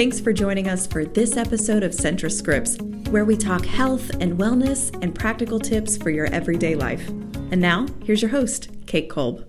Thanks for joining us for this episode of Centra Scripts, where we talk health and wellness and practical tips for your everyday life. And now, here's your host, Kate Kolb.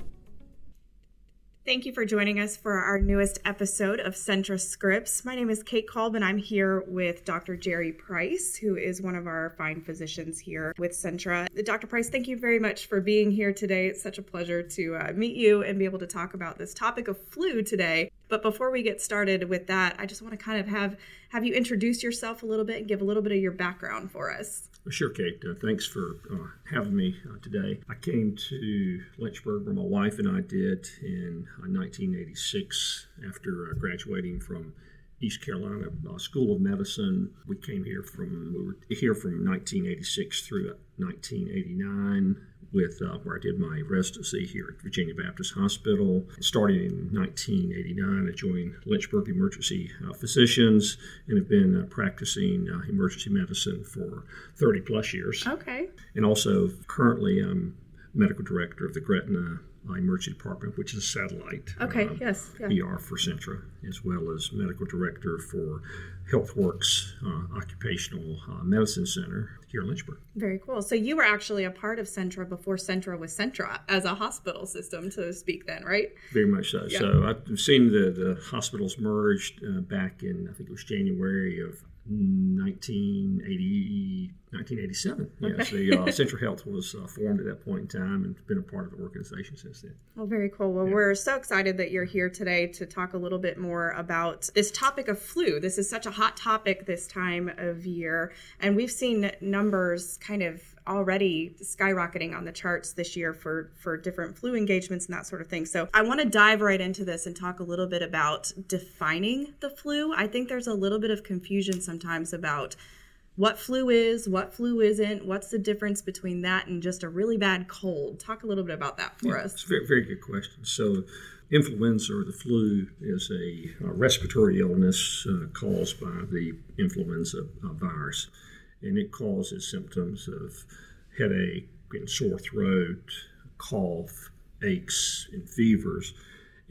Thank you for joining us for our newest episode of Centra Scripts. My name is Kate Kolb, and I'm here with Dr. Jerry Price, who is one of our fine physicians here with Centra. Dr. Price, thank you very much for being here today. It's such a pleasure to uh, meet you and be able to talk about this topic of flu today. But before we get started with that, I just want to kind of have have you introduce yourself a little bit and give a little bit of your background for us. Sure, Kate. Uh, thanks for uh, having me uh, today. I came to Lynchburg where my wife and I did in 1986 uh, after uh, graduating from East Carolina uh, School of Medicine. We came here from we were here from 1986 through 1989 with uh, where I did my residency here at Virginia Baptist Hospital. Starting in 1989, I joined Lynchburg Emergency uh, Physicians and have been uh, practicing uh, emergency medicine for 30 plus years. Okay. And also currently I'm medical director of the Gretna emergency department, which is a satellite okay, uh, yes, yeah. ER for Centra, as well as medical director for HealthWorks uh, Occupational uh, Medicine Center here in Lynchburg. Very cool. So you were actually a part of Centra before Centra was Centra as a hospital system, so to speak, then, right? Very much so. Yeah. So I've seen the, the hospitals merged uh, back in, I think it was January of 1980, 1987. Okay. Yes, the uh, Centra Health was uh, formed at that point in time and been a part of the organization since then. Well, very cool. Well, yeah. we're so excited that you're here today to talk a little bit more about this topic of flu. This is such a hot topic this time of year, and we've seen numbers kind of already skyrocketing on the charts this year for for different flu engagements and that sort of thing. So I want to dive right into this and talk a little bit about defining the flu. I think there's a little bit of confusion sometimes about what flu is, what flu isn't, what's the difference between that and just a really bad cold. Talk a little bit about that for yeah, us. It's a very, very good question. So influenza or the flu is a, a respiratory illness uh, caused by the influenza uh, virus and it causes symptoms of headache and sore throat, cough, aches, and fevers.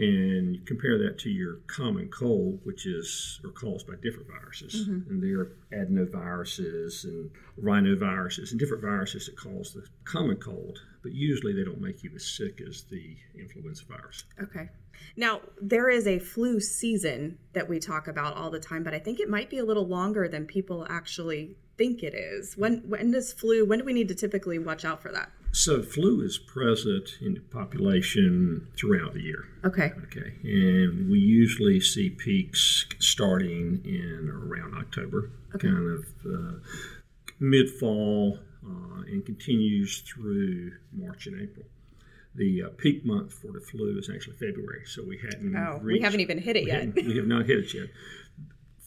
And compare that to your common cold, which is are caused by different viruses, mm-hmm. and there are adenoviruses and rhinoviruses and different viruses that cause the common cold. But usually, they don't make you as sick as the influenza virus. Okay. Now, there is a flu season that we talk about all the time, but I think it might be a little longer than people actually think it is? When when does flu? When do we need to typically watch out for that? So flu is present in the population throughout the year. Okay. Okay, and we usually see peaks starting in around October, okay. kind of uh, mid fall, uh, and continues through March and April. The uh, peak month for the flu is actually February, so we hadn't. Oh, reached, we haven't even hit it yet. we have not hit it yet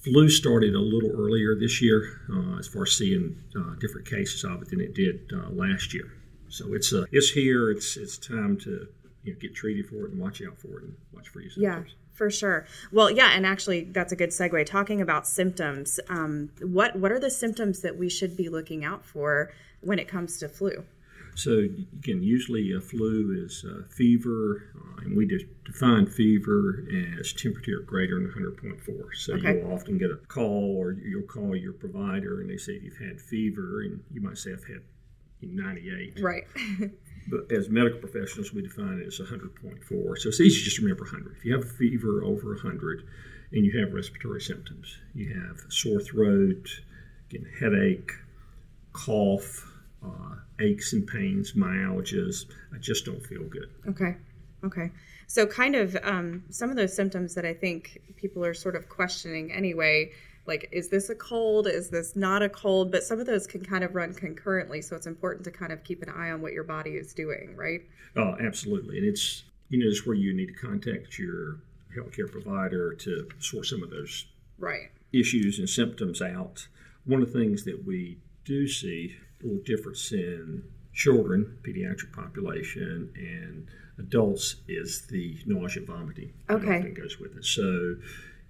flu started a little earlier this year uh, as far as seeing uh, different cases of it than it did uh, last year. So it's uh, it's here. It's it's time to you know, get treated for it and watch out for it and watch for your symptoms. Yeah. For sure. Well, yeah, and actually, that's a good segue. Talking about symptoms, um, what what are the symptoms that we should be looking out for when it comes to flu? So again, usually a flu is a fever, uh, and we just define fever as temperature greater than 100.4. So okay. you'll often get a call, or you'll call your provider, and they say you've had fever, and you might say I've had 98. Right. but as medical professionals, we define it as 100.4. So it's easy just to remember 100. If you have a fever over 100 and you have respiratory symptoms, you have sore throat, getting headache, cough, uh, aches and pains, myalgias. I just don't feel good. Okay. Okay. So, kind of um, some of those symptoms that I think people are sort of questioning anyway, like, is this a cold? Is this not a cold? But some of those can kind of run concurrently. So, it's important to kind of keep an eye on what your body is doing, right? Oh, absolutely. And it's, you know, it's where you need to contact your healthcare provider to sort some of those right issues and symptoms out. One of the things that we do see a little difference in children, pediatric population, and adults is the nausea, vomiting. Okay. That goes with it. So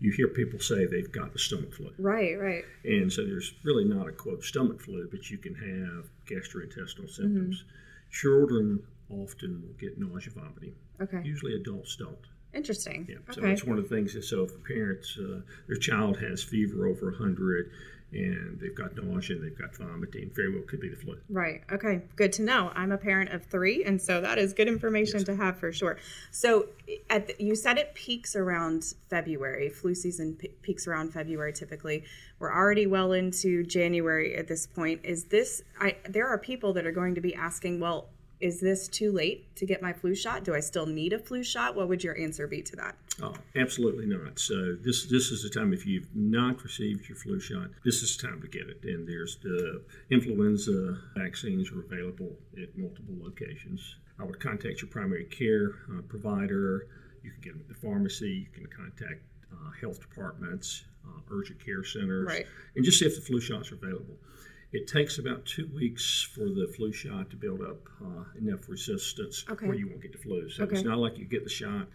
you hear people say they've got the stomach flu. Right, right. And so there's really not a quote stomach flu, but you can have gastrointestinal symptoms. Mm-hmm. Children often will get nausea, vomiting. Okay. Usually adults don't. Interesting. Yeah. Okay. So it's one of the things that so if a parent's uh, their child has fever over 100 and they've got nausea, they've got vomiting, very well could be the flu. Right. Okay. Good to know. I'm a parent of three, and so that is good information Yes. to have for sure. So, at the, you said it peaks around February. Flu season pe- peaks around February typically. We're already well into January at this point. Is this? I there are people that are going to be asking, well. Is this too late to get my flu shot? Do I still need a flu shot? What would your answer be to that? Oh, absolutely not. So this this is the time if you've not received your flu shot, this is the time to get it. And there's the influenza vaccines are available at multiple locations. I would contact your primary care uh, provider. You can get them at the pharmacy. You can contact uh, health departments, uh, urgent care centers, Right. and just see if the flu shots are available. It takes about two weeks for the flu shot to build up uh, enough resistance Okay. where you won't get the flu. So Okay. it's not like you get the shot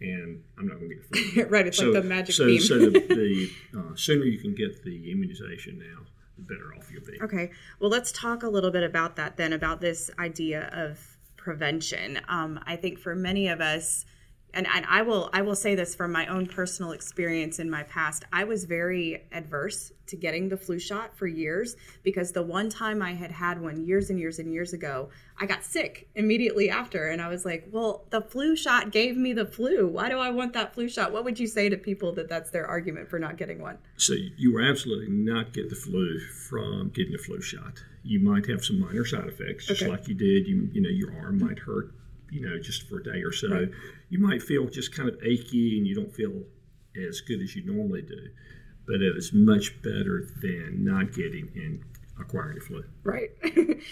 and I'm not going to get the flu. right. It's so, like the magic so, beam. so the, the uh, sooner you can get the immunization now, the better off you'll be. Okay. Well, let's talk a little bit about that then, about this idea of prevention. Um, I think for many of us, and, and I will I will say this from my own personal experience in my past. I was very adverse to getting the flu shot for years because the one time I had had one years and years and years ago, I got sick immediately after, and I was like, "Well, the flu shot gave me the flu. Why do I want that flu shot?" What would you say to people that that's their argument for not getting one? So you will absolutely not get the flu from getting a flu shot. You might have some minor side effects, just Okay. like you did. You you know your arm might hurt, you know, just for a day or so. Right. You might feel just kind of achy, and you don't feel as good as you normally do. But it is much better than not getting and acquiring the flu. Right.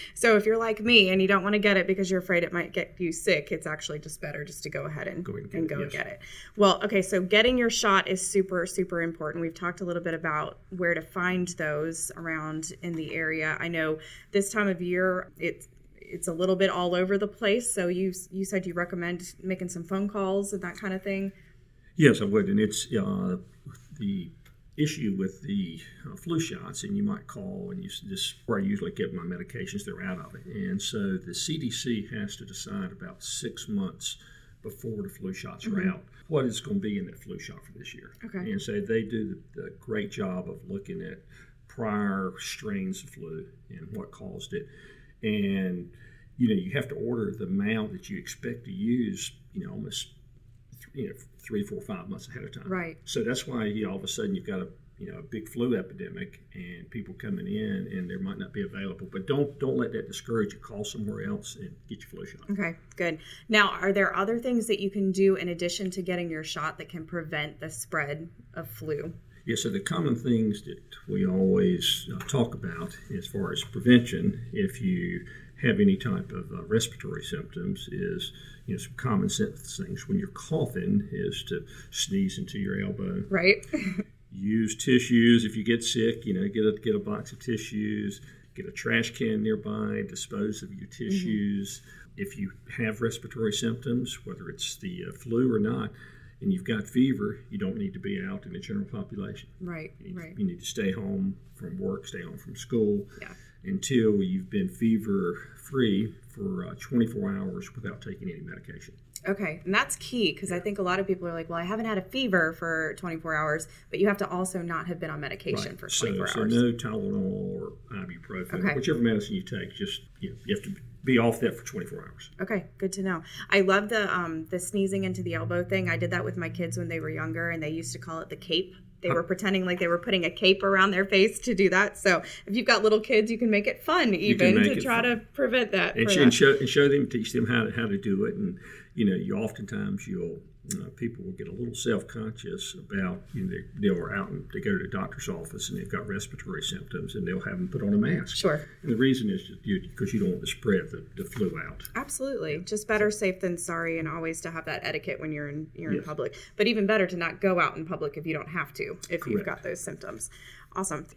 so if you're like me and you don't want to get it because you're afraid it might get you sick, it's actually just better just to go ahead and Go and get and it, go yes. get it. Well, okay, so getting your shot is super super important. We've talked a little bit about where to find those around in the area. I know this time of year it's it's a little bit all over the place. So you you said you recommend making some phone calls and that kind of thing. Yes, I would, and it's uh, the issue with the uh, flu shots, and you might call and you this where I usually get my medications. They're out of it, and so the CDC has to decide about six months before the flu shots are out what is going to be in that flu shot for this year. Okay. And so they do the, the great job of looking at prior strains of flu and what caused it, and you know you have to order the amount that you expect to use. You know, almost you know three, four, five months ahead of time. Right. So that's why you all of a sudden you've got a you know a big flu epidemic and people coming in and there might not be available. But don't don't let that discourage you. Call somewhere else and get your flu shot. Okay, good. Now, are there other things that you can do in addition to getting your shot that can prevent the spread of flu? Yeah, so the common things that we always uh, talk about as far as prevention, if you have any type of uh, respiratory symptoms, is you know some common sense things. When you're coughing, is to sneeze into your elbow. Right? Use tissues if you get sick. You know, get a get a box of tissues. Get a trash can nearby. Dispose of your tissues. If you have respiratory symptoms, whether it's the uh, flu or not, and you've got fever, you don't need to be out in the general population. right, You, right. you need to stay home from work, stay home from school Yeah. until you've been fever free for uh, 24 hours without taking any medication. Okay, and that's key because I think a lot of people are like, well, I haven't had a fever for 24 hours, but you have to also not have been on medication for 24 so hours. So no Tylenol or ibuprofen, Okay. whichever medicine you take, just you, know, you have to be off that for 24 hours. Okay, good to know. I love the um the sneezing into the elbow thing. I did that with my kids when they were younger, and they used to call it the cape. They were pretending like they were putting a cape around their face to do that. So if you've got little kids, you can make it fun even to try fun. to prevent that. And, and show and show them, teach them how to, how to do it. And you know, you oftentimes you'll uh, people will get a little self conscious about you know they, they are out and they go to the doctor's office and they've got respiratory symptoms and they'll have them put on a mask. Sure. And the reason is just you, because you don't want to spread the, the flu out. Absolutely. Just better safe than sorry and always to have that etiquette when you're in you're in public. But even better to not go out in public if you don't have to, if you've got those symptoms. Awesome.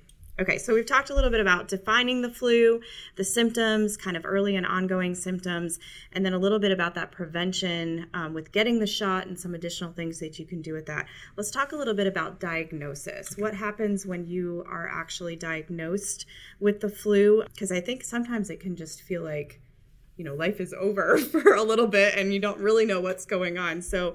Okay, so we've talked a little bit about defining the flu, the symptoms, kind of early and ongoing symptoms, and then a little bit about that prevention um, with getting the shot and some additional things that you can do with that. Let's talk a little bit about diagnosis. What happens when you are actually diagnosed with the flu? Because I think sometimes it can just feel like, you know life is over for a little bit and you don't really know what's going on so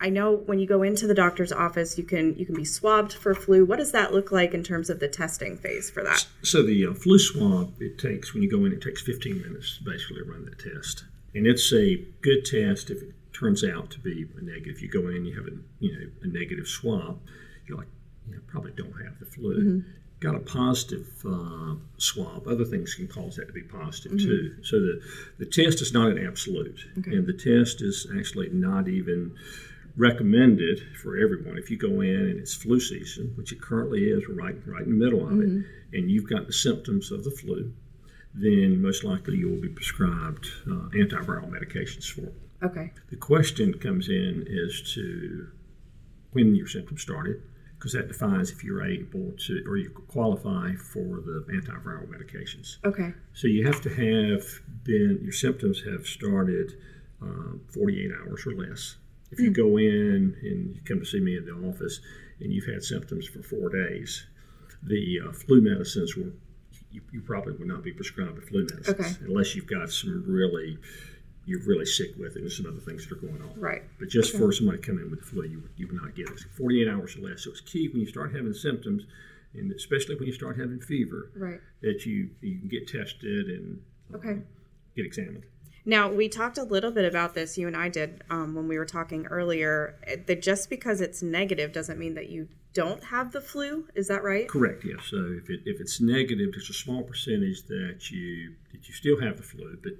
I know when you go into the doctor's office, you can you can be swabbed for flu. What does that look like in terms of the testing phase for that? So the uh, flu swab, it takes when you go in, it takes 15 minutes to basically run that test, and it's a good test if it turns out to be a negative. If you go in, you have a you know a negative swab, you're like you know, probably don't have the flu. Mm-hmm. Got a positive uh, swab. Other things can cause that to be positive mm-hmm. too. So the the test is not an absolute, okay. and the test is actually not even recommended for everyone. If you go in and it's flu season, which it currently is, right right in the middle of mm-hmm. it, and you've got the symptoms of the flu, then most likely you will be prescribed uh, antiviral medications for it. Okay. The question comes in as to when your symptoms started, because that defines if you're able to or you qualify for the antiviral medications. Okay. So you have to have been your symptoms have started um, 48 hours or less if you mm. go in and you come to see me in the office and you've had symptoms for four days, the uh, flu medicines will you, you, probably would not be prescribed a flu medicines okay. unless you've got some really you're really sick with it and some other things that are going on. Right. But just okay. for somebody to come in with the flu, you, you would not get it. 48 hours or less. So it's key when you start having symptoms, and especially when you start having fever, right. that you you can get tested and okay. Um, get examined. Now, we talked a little bit about this, you and I did, um, when we were talking earlier, that just because it's negative doesn't mean that you don't have the flu. Is that right? Correct, yes. So if, it, if it's negative, there's a small percentage that you that you still have the flu, but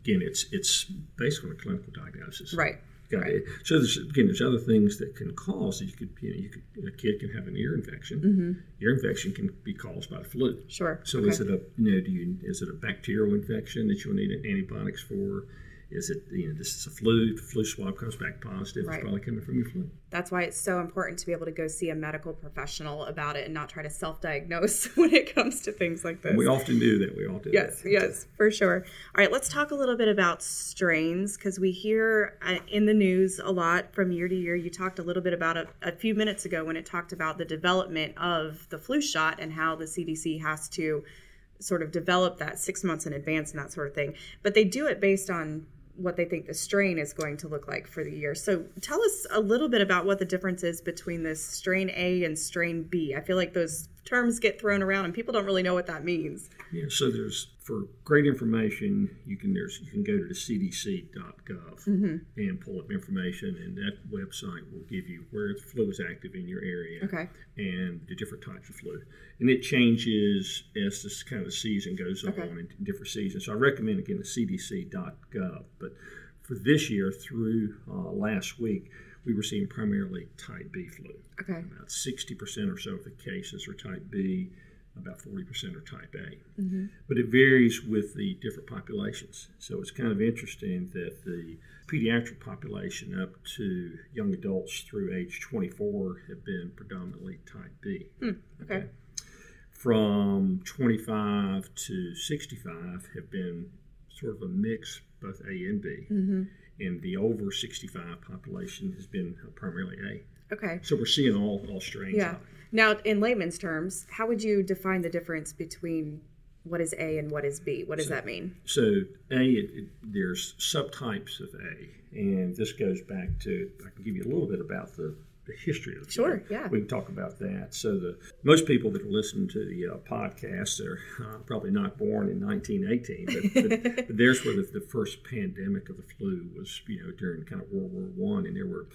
again, it's it's based on a clinical diagnosis. Right. Got right. it. So there's again, there's other things that can cause. You could, you know, you could a kid can have an ear infection. Mm-hmm. Ear infection can be caused by the flu. Sure. So okay. is it a you know do you is it a bacterial infection that you'll need antibiotics for? Is it, you know, this is a flu, the flu swab comes back positive, right. it's probably coming from your flu. That's why it's so important to be able to go see a medical professional about it and not try to self diagnose when it comes to things like this. We often do that. We do yes, that. Yes, for sure. All right, let's talk a little bit about strains because we hear uh, in the news a lot from year to year. You talked a little bit about it a few minutes ago when it talked about the development of the flu shot and how the CDC has to sort of develop that six months in advance and that sort of thing. But they do it based on what they think the strain is going to look like for the year. So tell us a little bit about what the difference is between this strain A and strain B. I feel like those terms get thrown around and people don't really know what that means. Yeah, so there's for great information, you can there's you can go to the cdc.gov mm-hmm. and pull up information, and that website will give you where the flu is active in your area okay. and the different types of flu. And it changes as this kind of season goes okay. on in different seasons. So I recommend again the cdc.gov. But for this year through uh, last week, we were seeing primarily type B flu. Okay. About 60% or so of the cases are type B, about 40% are type A. Mm-hmm. But it varies with the different populations. So it's kind of interesting that the pediatric population up to young adults through age 24 have been predominantly type B. Mm, okay. okay. From 25 to 65 have been sort of a mix, both A and B. Mm-hmm and the over 65 population has been primarily A. Okay. So we're seeing all, all strains. Yeah. Now, in layman's terms, how would you define the difference between what is A and what is B? What does so, that mean? So A, it, it, there's subtypes of A, and this goes back to I can give you a little bit about the the history of the Sure, yeah. We can talk about that. So the most people that are listening to the uh, podcast are uh, probably not born in 1918, but, but, but there's where the, the, first pandemic of the flu was, you know, during kind of World War One, and there were,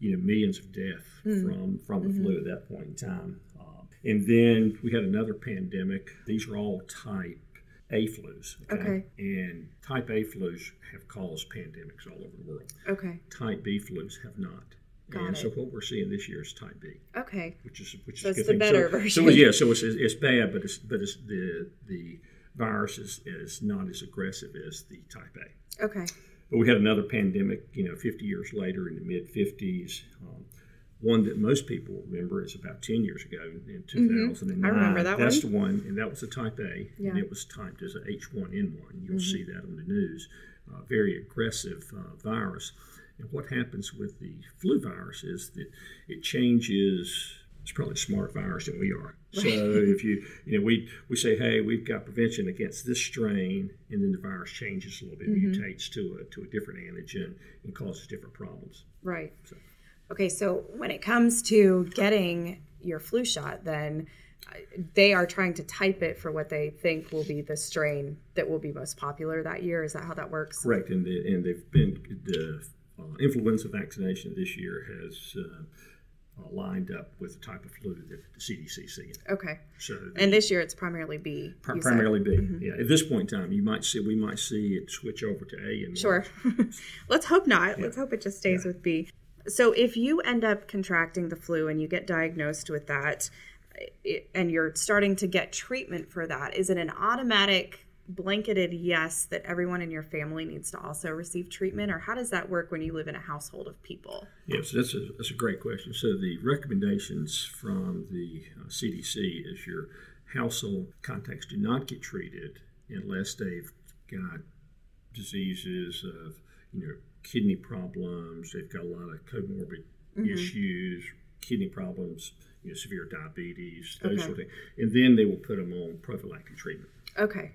you know, millions of deaths mm. from from the mm-hmm. flu at that point in time. Um, and then we had another pandemic. These are all type a flus. Okay? okay? And type A flus have caused pandemics all over the world. Okay. Type B flus have not. Got and it. so what we're seeing this year is type B. Okay. Which is which so is it's the thing. better so, version. So yeah, so it's, it's bad, but it's but it's the the virus is, is not as aggressive as the type A. Okay. But we had another pandemic, you know, 50 years later in the mid 50s. Um, one that most people remember is about 10 years ago in 2009. Mm-hmm. I remember that That's one. the one, and that was a type A, yeah. and it was typed as a H1N1. You'll mm-hmm. see that on the news. Uh, very aggressive uh, virus. And what happens with the flu virus is that it changes. It's probably a smart virus than we are. So if you you know we we say hey we've got prevention against this strain and then the virus changes a little bit, mm-hmm. mutates to a to a different antigen and causes different problems. Right. So. Okay, so when it comes to getting your flu shot, then uh, they are trying to type it for what they think will be the strain that will be most popular that year. Is that how that works? Correct, and the, and they've been the influenza vaccination this year has. Uh, uh, lined up with the type of flu that the CDC seeing. Okay. So and this year it's primarily B. Pr- primarily. B. Mm-hmm. Yeah. At this point in time, you might see we might see it switch over to A. And sure. Let's hope not. Yeah. Let's hope it just stays yeah. with B. So if you end up contracting the flu and you get diagnosed with that, and you're starting to get treatment for that, is it an automatic blanketed yes that everyone in your family needs to also receive treatment, or how does that work when you live in a household of people? Yes, that's a, that's a great question. So, the recommendations from the uh, CDC is your household contacts do not get treated unless they've got diseases of, you know, kidney problems, they've got a lot of comorbid mm-hmm. issues, kidney problems, you know, severe diabetes, those okay. sort of things. And then they will put them on prophylactic treatment. Okay.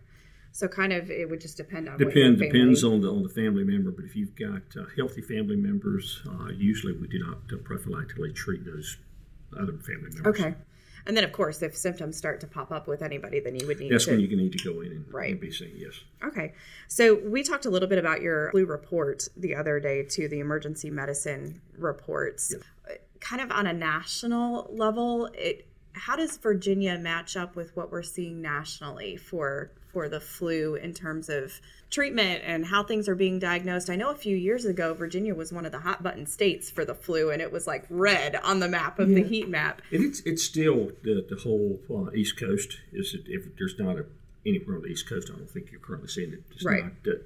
So kind of it would just depend on depend depends on the on the family member. But if you've got uh, healthy family members, uh, usually we do not uh, prophylactically treat those other family members. Okay. And then, of course, if symptoms start to pop up with anybody, then you would need That's to. when you can need to go in and, right. and be seen, yes. Okay. So we talked a little bit about your flu report the other day, to the emergency medicine reports. Yep. Kind of on a national level, it how does Virginia match up with what we're seeing nationally for for the flu in terms of treatment and how things are being diagnosed? I know a few years ago Virginia was one of the hot button states for the flu, and it was like red on the map of yeah. the heat map. And it's it's still the the whole uh, East Coast is if there's not a anywhere on the East Coast, I don't think you're currently seeing it. It's right. Not, the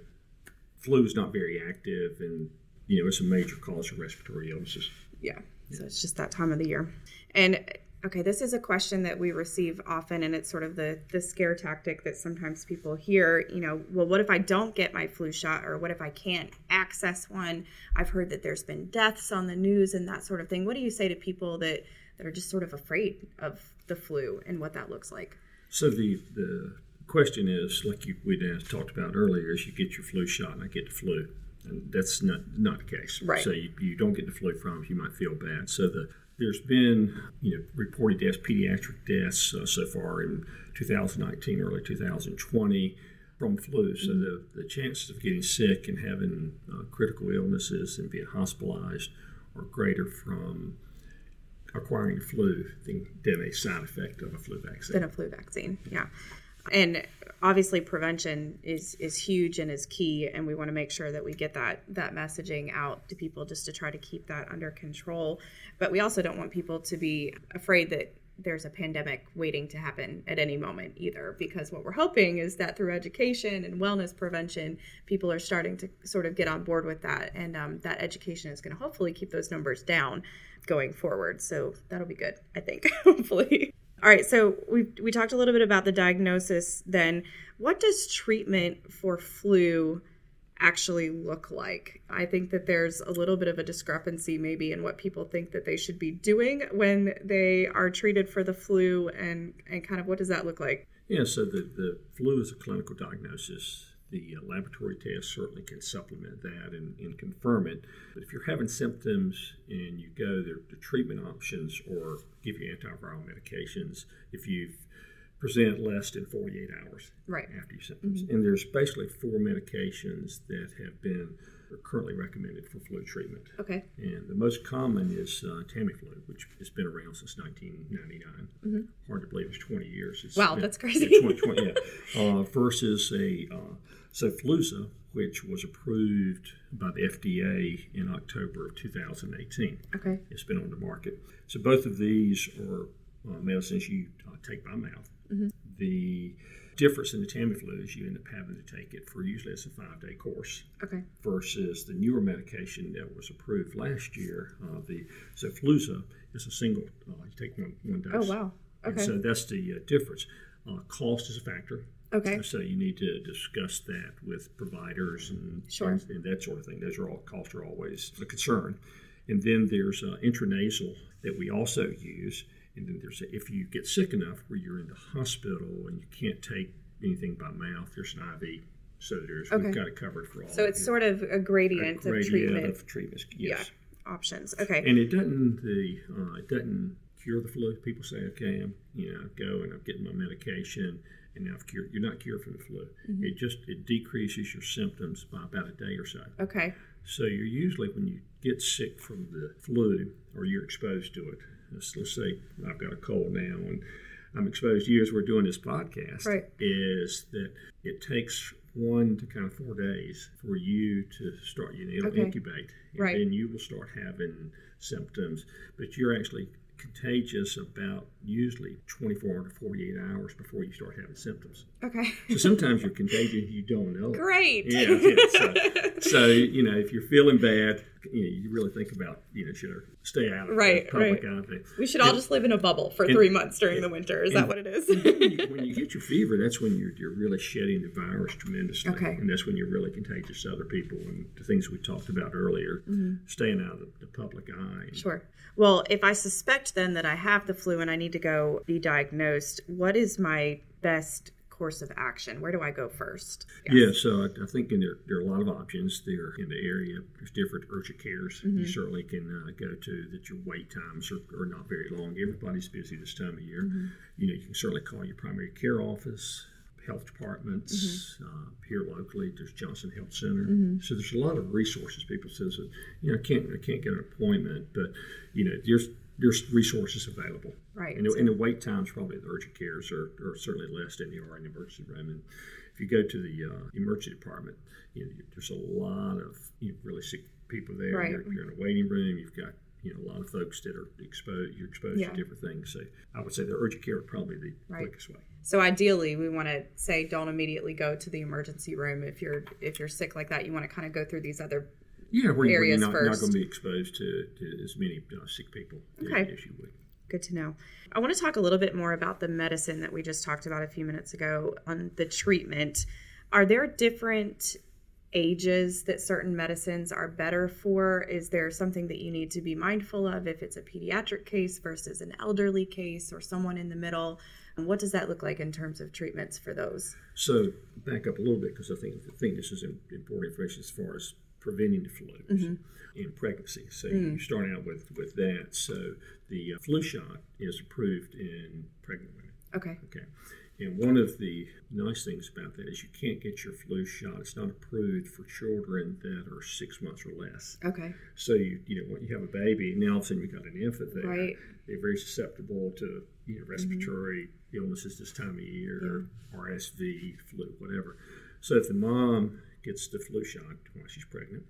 flu is not very active, and you know it's a major cause of respiratory illnesses. Yeah. yeah. So it's just that time of the year. And Okay, this is a question that we receive often, and it's sort of the the scare tactic that sometimes people hear. You know, well, what if I don't get my flu shot, or what if I can't access one? I've heard that there's been deaths on the news and that sort of thing. What do you say to people that that are just sort of afraid of the flu and what that looks like? So the the question is, like you, we talked about earlier, is you get your flu shot and I get the flu. And that's not not the case. Right. So you, you don't get the flu from it, you might feel bad. So the there's been you know reported deaths, pediatric deaths uh, so far in 2019, early 2020 from flu. So the, the chances of getting sick and having uh, critical illnesses and being hospitalized are greater from acquiring flu than, than a side effect of a flu vaccine. Than a flu vaccine, yeah and obviously prevention is is huge and is key and we want to make sure that we get that that messaging out to people just to try to keep that under control. But we also don't want people to be afraid that there's a pandemic waiting to happen at any moment either because what we're hoping is that through education and wellness prevention people are starting to sort of get on board with that and um, that education is going to hopefully keep those numbers down going forward. So that'll be good i think hopefully all right, so we we talked a little bit about the diagnosis. Then, what does treatment for flu actually look like? I think that there's a little bit of a discrepancy maybe in what people think that they should be doing when they are treated for the flu, and and kind of what does that look like? Yeah, so the the flu is a clinical diagnosis the uh, laboratory test certainly can supplement that and, and, confirm it. But if you're having symptoms and you go, the, the treatment options or give you antiviral medications if you present less than 48 hours right. after your symptoms. Mm-hmm. And there's basically four medications that have been currently recommended for flu treatment. Okay. And the most common is uh, Tamiflu, which has been around since 1999. Mm-hmm. Hard to believe it's 20 years. It's wow, that's crazy. 20, 20, yeah. uh, versus a uh, Xofluza, which was approved by the FDA in October of 2018. Okay. It's been on the market. So both of these are uh, medicines you uh, take by mouth. Mm-hmm. The difference in the Tamiflu is you end up having to take it for usually it's a five day course. Okay. Versus the newer medication that was approved last year, uh, the Xofluza is a single. Uh, you take one one dose. Oh wow. Okay. And so that's the uh, difference. Uh, cost is a factor. Okay. So you need to discuss that with providers and, sure. and, that sort of thing. Those are all costs are always a concern. And then there's uh, intranasal that we also use. And then there's a, if you get sick enough where you're in the hospital and you can't take anything by mouth, there's an IV. So there's okay. we've got it covered for all. So it's sort of a gradient, a gradient of treatment. Of yes. Yeah. options. Okay. And it doesn't the uh, it doesn't cure the flu. People say, okay, I'm you know go and I'm getting my medication, and now I've cured. You're not cured from the flu. Mm-hmm. It just it decreases your symptoms by about a day or so. Okay. So you're usually when you get sick from the flu or you're exposed to it. Let's, let's say I've got a cold now and I'm exposed to you as we're doing this podcast. Right. Is that it takes one to kind of four days for you to start. You know, Okay. incubate, and Right. then you will start having symptoms. But you're actually contagious about usually 24 to 48 hours before you start having symptoms. Okay. So sometimes you're contagious, you don't know. Great. Yeah, yeah. So, so you know, if you're feeling bad, you know, you really think about, you know, should I stay out of Right, the public right. eye thing. we should all just live in a bubble for three months during the winter. Is that what it is? when, you, when you get your fever, that's when you're, you're really shedding the virus tremendously. Okay. And that's when you're really contagious to other people. And the things we talked about earlier, staying out of the, the public eye. Mm-hmm. Sure. Well, if I suspect then that I have the flu and I need to go be diagnosed, what is my best course of action? Where do I go first? Yeah, so I, I think in there, there are a lot of options there in the area. There's different urgent cares you certainly can uh, go to that your wait times are, are not very long. Everybody's busy this time of year. You know, you can certainly call your primary care office, health departments uh, here locally. There's Johnson Health Center. So there's a lot of resources. People says, you know, I can't, I can't get an appointment, but you know, there's there's resources available. Right. And the, and the wait times probably the urgent cares are, are certainly less than they are in the emergency room. And if you go to the uh, emergency department, you know, there's a lot of you know, really sick people there. Right. You're, you're in a waiting room. You've got you know a lot of folks that are exposed. You're exposed Yeah. to different things. So I would say the urgent care would probably the Right. quickest way. So ideally, we want to say don't immediately go to the emergency room if you're if you're sick like that. You want to kind of go through these other. Yeah, where, you- where you're Areas not, not going to be exposed to, to as many uh, sick people Okay. as you would. Good to know. I want to talk a little bit more about the medicine that we just talked about a few minutes ago on the treatment. Are there different ages that certain medicines are better for? Is there something that you need to be mindful of if it's a pediatric case versus an elderly case or someone in the middle? And what does that look like in terms of treatments for those? So back up a little bit because I think I think this is im- important information as far as preventing the flu mm-hmm. in pregnancy. So you mm. start out with with that. So the uh, flu shot is approved in pregnant women. Okay. Okay. And one of the nice things about that is you can't get your flu shot. It's not approved for children that are six months or less. Okay. So you you know when you have a baby, now all of a sudden you've got an infant there. Right. They're very susceptible to you know mm-hmm. respiratory illnesses this time of year, RSV, flu, whatever. So if the mom gets the flu shot while she's pregnant,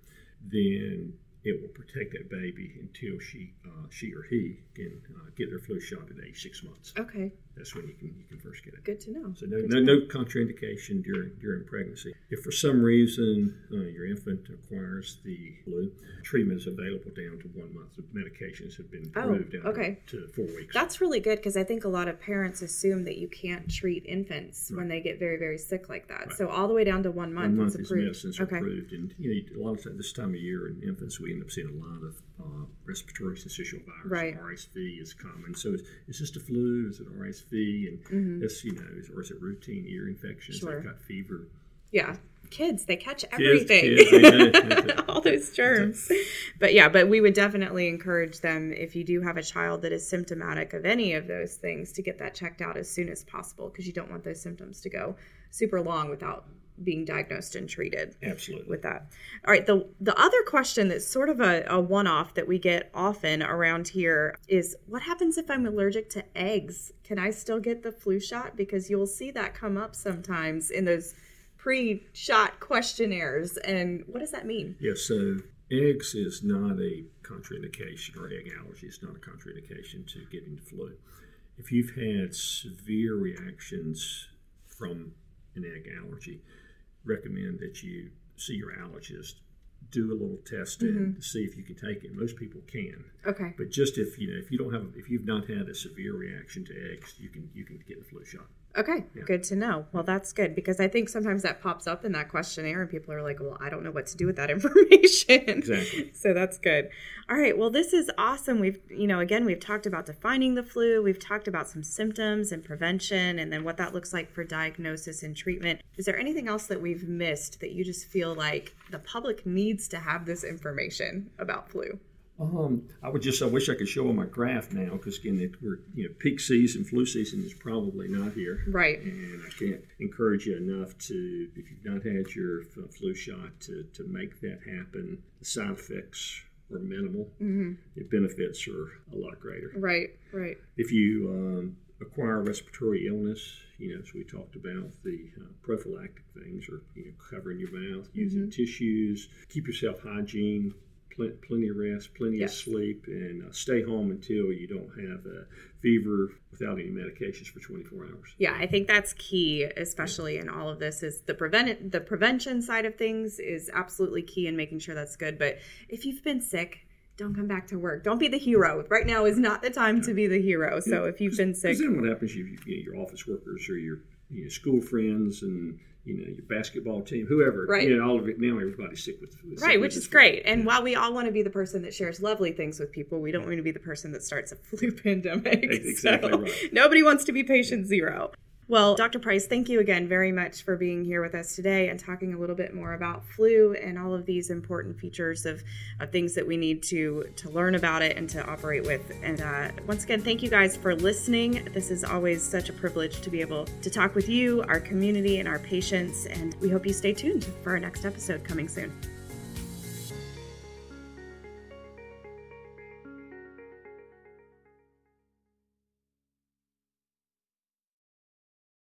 then it will protect that baby until she uh, she or he can uh, get their flu shot at age six months. Okay. That's when you can you can first get it. Good to know. So no, no, no contraindication during during pregnancy. If for some reason uh, your infant acquires the flu, treatment is available down to one month. The medications have been Oh, approved down okay. to four weeks. That's really good because I think a lot of parents assume that you can't treat infants when they get very, very sick like that. So all the way down to one month, one month these approved. medicines are okay. approved, and you know, a lot of time, this time of year in infants, we end up seeing a lot of uh, respiratory syncytial virus. Right. RSV is common. So is, is this the flu? Is it RSV? And this, you know, is, or is it routine ear infections? Mm-hmm. They've got fever. Yeah. Kids, they catch everything. kids, they do, they do. all those germs. But yeah, but we would definitely encourage them if you do have a child that is symptomatic of any of those things to get that checked out as soon as possible because you don't want those symptoms to go super long without being diagnosed and treated. Absolutely. with that. All right, the the other question that's sort of a, a one off that we get often around here is what happens if I'm allergic to eggs? Can I still get the flu shot? Because you'll see that come up sometimes in those pre shot questionnaires. And what does that mean? Yeah, so eggs is not a contraindication, or egg allergy is not a contraindication to getting the flu. If you've had severe reactions from an egg allergy, recommend that you see your allergist, do a little testing mm-hmm. to see if you can take it. Most people can, Okay. but just if you know if you don't have if you've not had a severe reaction to eggs, you can you can get the flu shot. Okay, good to know. Well, that's good because I think sometimes that pops up in that questionnaire and people are like, well, I don't know what to do with that information. Exactly. so that's good. All right. Well, this is awesome. We've, you know, again, we've talked about defining the flu, we've talked about some symptoms and prevention, and then what that looks like for diagnosis and treatment. Is there anything else that we've missed that you just feel like the public needs to have this information about flu? Um, I would just I wish I could show on my graph now because again it, we're you know peak season flu season is probably not here. Right. And I can't encourage you enough to if you've not had your flu shot to, to make that happen. The side effects are minimal. Mm-hmm. the benefits are a lot greater. Right right. If you um, acquire respiratory illness you know as we talked about the uh, prophylactic things are you know covering your mouth using mm-hmm. tissues. Keep yourself hygiene pl- plenty of rest, plenty yes. of sleep, and uh, stay home until you don't have a fever without any medications for 24 hours. Yeah, I think that's key, especially in all of this. Is the prevent the prevention side of things is absolutely key in making sure that's good. But if you've been sick, don't come back to work. Don't be the hero. Right now is not the time to be the hero. So if you've been sick, then what happens? You, you get your office workers or your you know, school friends and you know your basketball team, whoever. Right. You know, all of it now everybody's sick with, with right, which is great. And yeah. while we all want to be the person that shares lovely things with people, we don't want to be the person that starts a flu pandemic. Exactly so right. Nobody wants to be patient zero. Well, Dr. Price, thank you again very much for being here with us today and talking a little bit more about flu and all of these important features of, of things that we need to to learn about it and to operate with. And uh, once again, thank you guys for listening. This is always such a privilege to be able to talk with you, our community, and our patients. And we hope you stay tuned for our next episode coming soon.